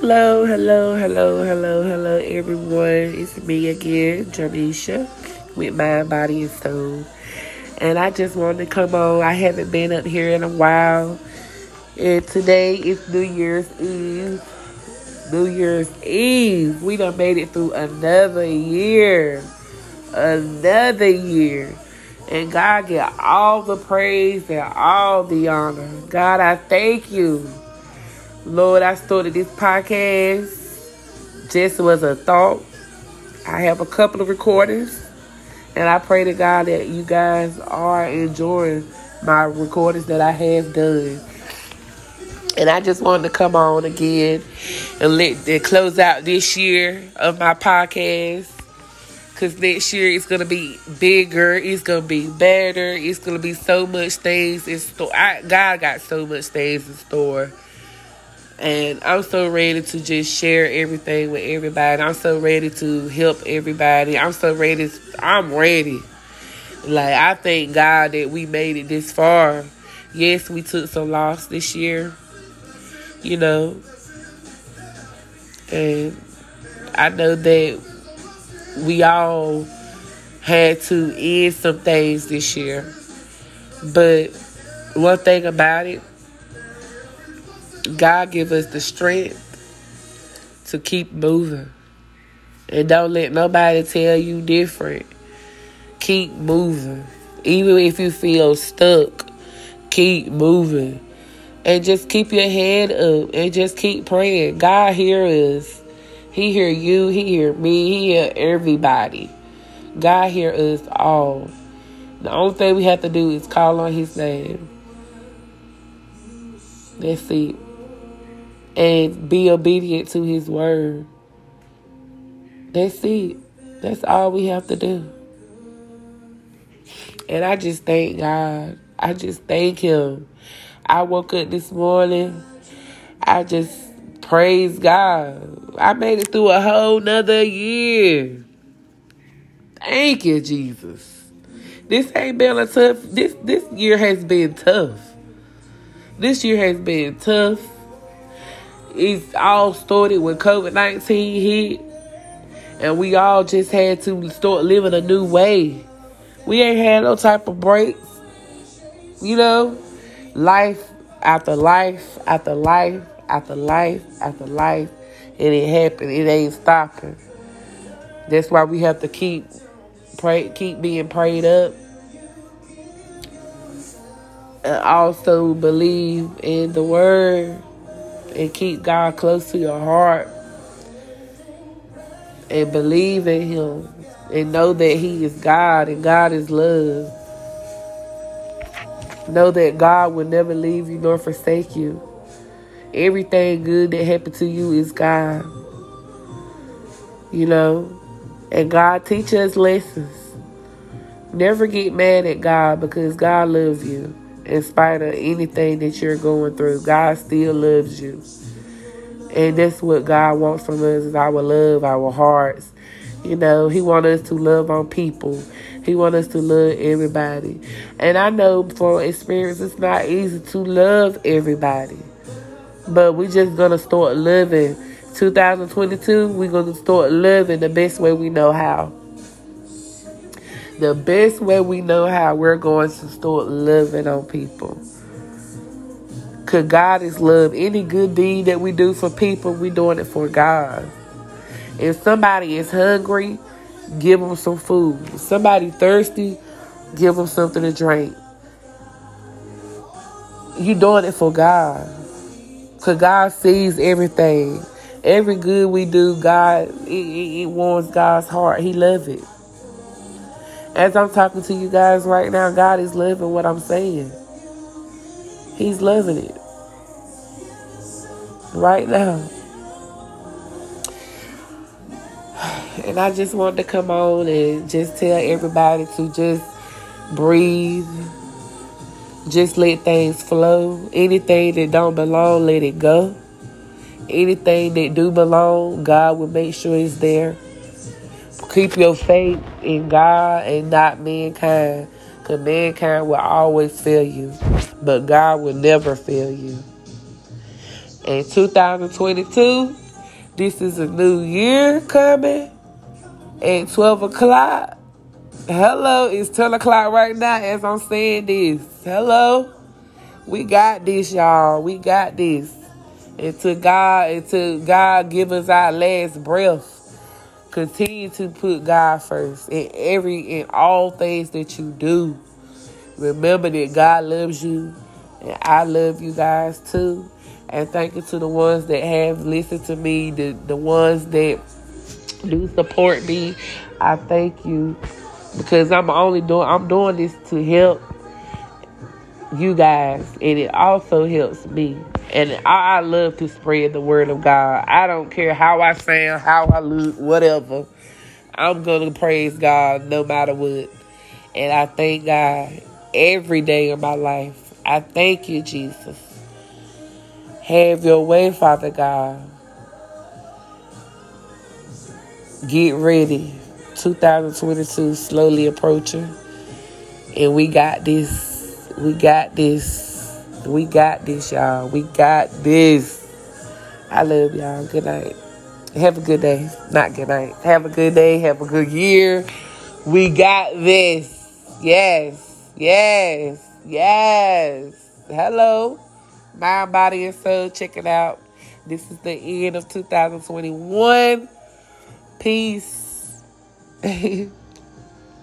Hello, hello, hello, hello, hello, everyone. It's me again, Janisha, with Mind, Body, and Soul. And I just wanted to come on. I haven't been up here in a while. And today is New Year's Eve. New Year's Eve. We done made it through another year. Another year. And God get all the praise and all the honor. God, I thank you. Lord, I started this podcast just was a thought. I have a couple of recordings. And I pray to God that you guys are enjoying my recordings that I have done. And I just wanted to come on again and let and close out this year of my podcast. Cause next year it's gonna be bigger, it's gonna be better, it's gonna be so much things in store. I, God got so much things in store. And I'm so ready to just share everything with everybody. I'm so ready to help everybody. I'm so ready. I'm ready. Like, I thank God that we made it this far. Yes, we took some loss this year, you know. And I know that we all had to end some things this year. But one thing about it, God give us the strength to keep moving. And don't let nobody tell you different. Keep moving. Even if you feel stuck, keep moving. And just keep your head up and just keep praying. God hear us. He hear you, he hear me, he hear everybody. God hear us all. The only thing we have to do is call on his name. That's it and be obedient to his word. That's it. That's all we have to do. And I just thank God. I just thank him. I woke up this morning. I just praise God. I made it through a whole nother year. Thank you, Jesus. This ain't been a tough this this year has been tough. This year has been tough it all started when COVID 19 hit. And we all just had to start living a new way. We ain't had no type of breaks. You know? Life after life after life after life after life. And it happened. It ain't stopping. That's why we have to keep pray keep being prayed up. And also believe in the word and keep God close to your heart and believe in Him and know that He is God and God is love. Know that God will never leave you nor forsake you. Everything good that happened to you is God. You know? And God teach us lessons. Never get mad at God because God loves you in spite of anything that you're going through. God still loves you. And that's what God wants from us is our love, our hearts. You know, He wants us to love on people. He wants us to love everybody. And I know from experience it's not easy to love everybody. But we just gonna start loving. 2022, we're gonna start loving the best way we know how the best way we know how, we're going to start loving on people. Because God is love. Any good deed that we do for people, we're doing it for God. If somebody is hungry, give them some food. If somebody thirsty, give them something to drink. You're doing it for God. Because God sees everything. Every good we do, God, it, it, it warms God's heart. He loves it. As I'm talking to you guys right now, God is loving what I'm saying. He's loving it. Right now. And I just wanted to come on and just tell everybody to just breathe. Just let things flow. Anything that don't belong, let it go. Anything that do belong, God will make sure it's there. Keep your faith in God and not mankind. Because mankind will always fail you. But God will never fail you. In 2022, This is a new year coming at 12 o'clock. Hello, it's 10 o'clock right now as I'm saying this. Hello. We got this, y'all. We got this. Until God, until God give us our last breath. Continue to put God first in every in all things that you do. Remember that God loves you and I love you guys too. And thank you to the ones that have listened to me, the, the ones that do support me. I thank you because I'm only doing I'm doing this to help you guys and it also helps me. And I, I love to spread the word of God. I don't care how I sound, how I look, whatever. I'm gonna praise God no matter what. And I thank God every day of my life. I thank you, Jesus. Have your way, Father God. Get ready. 2022 slowly approaching. And we got this. We got this. We got this, y'all. We got this. I love y'all. Good night. Have a good day. Not good night. Have a good day. Have a good year. We got this. Yes. Yes. Yes. Hello. Mind, body, and soul. Check it out. This is the end of 2021. Peace.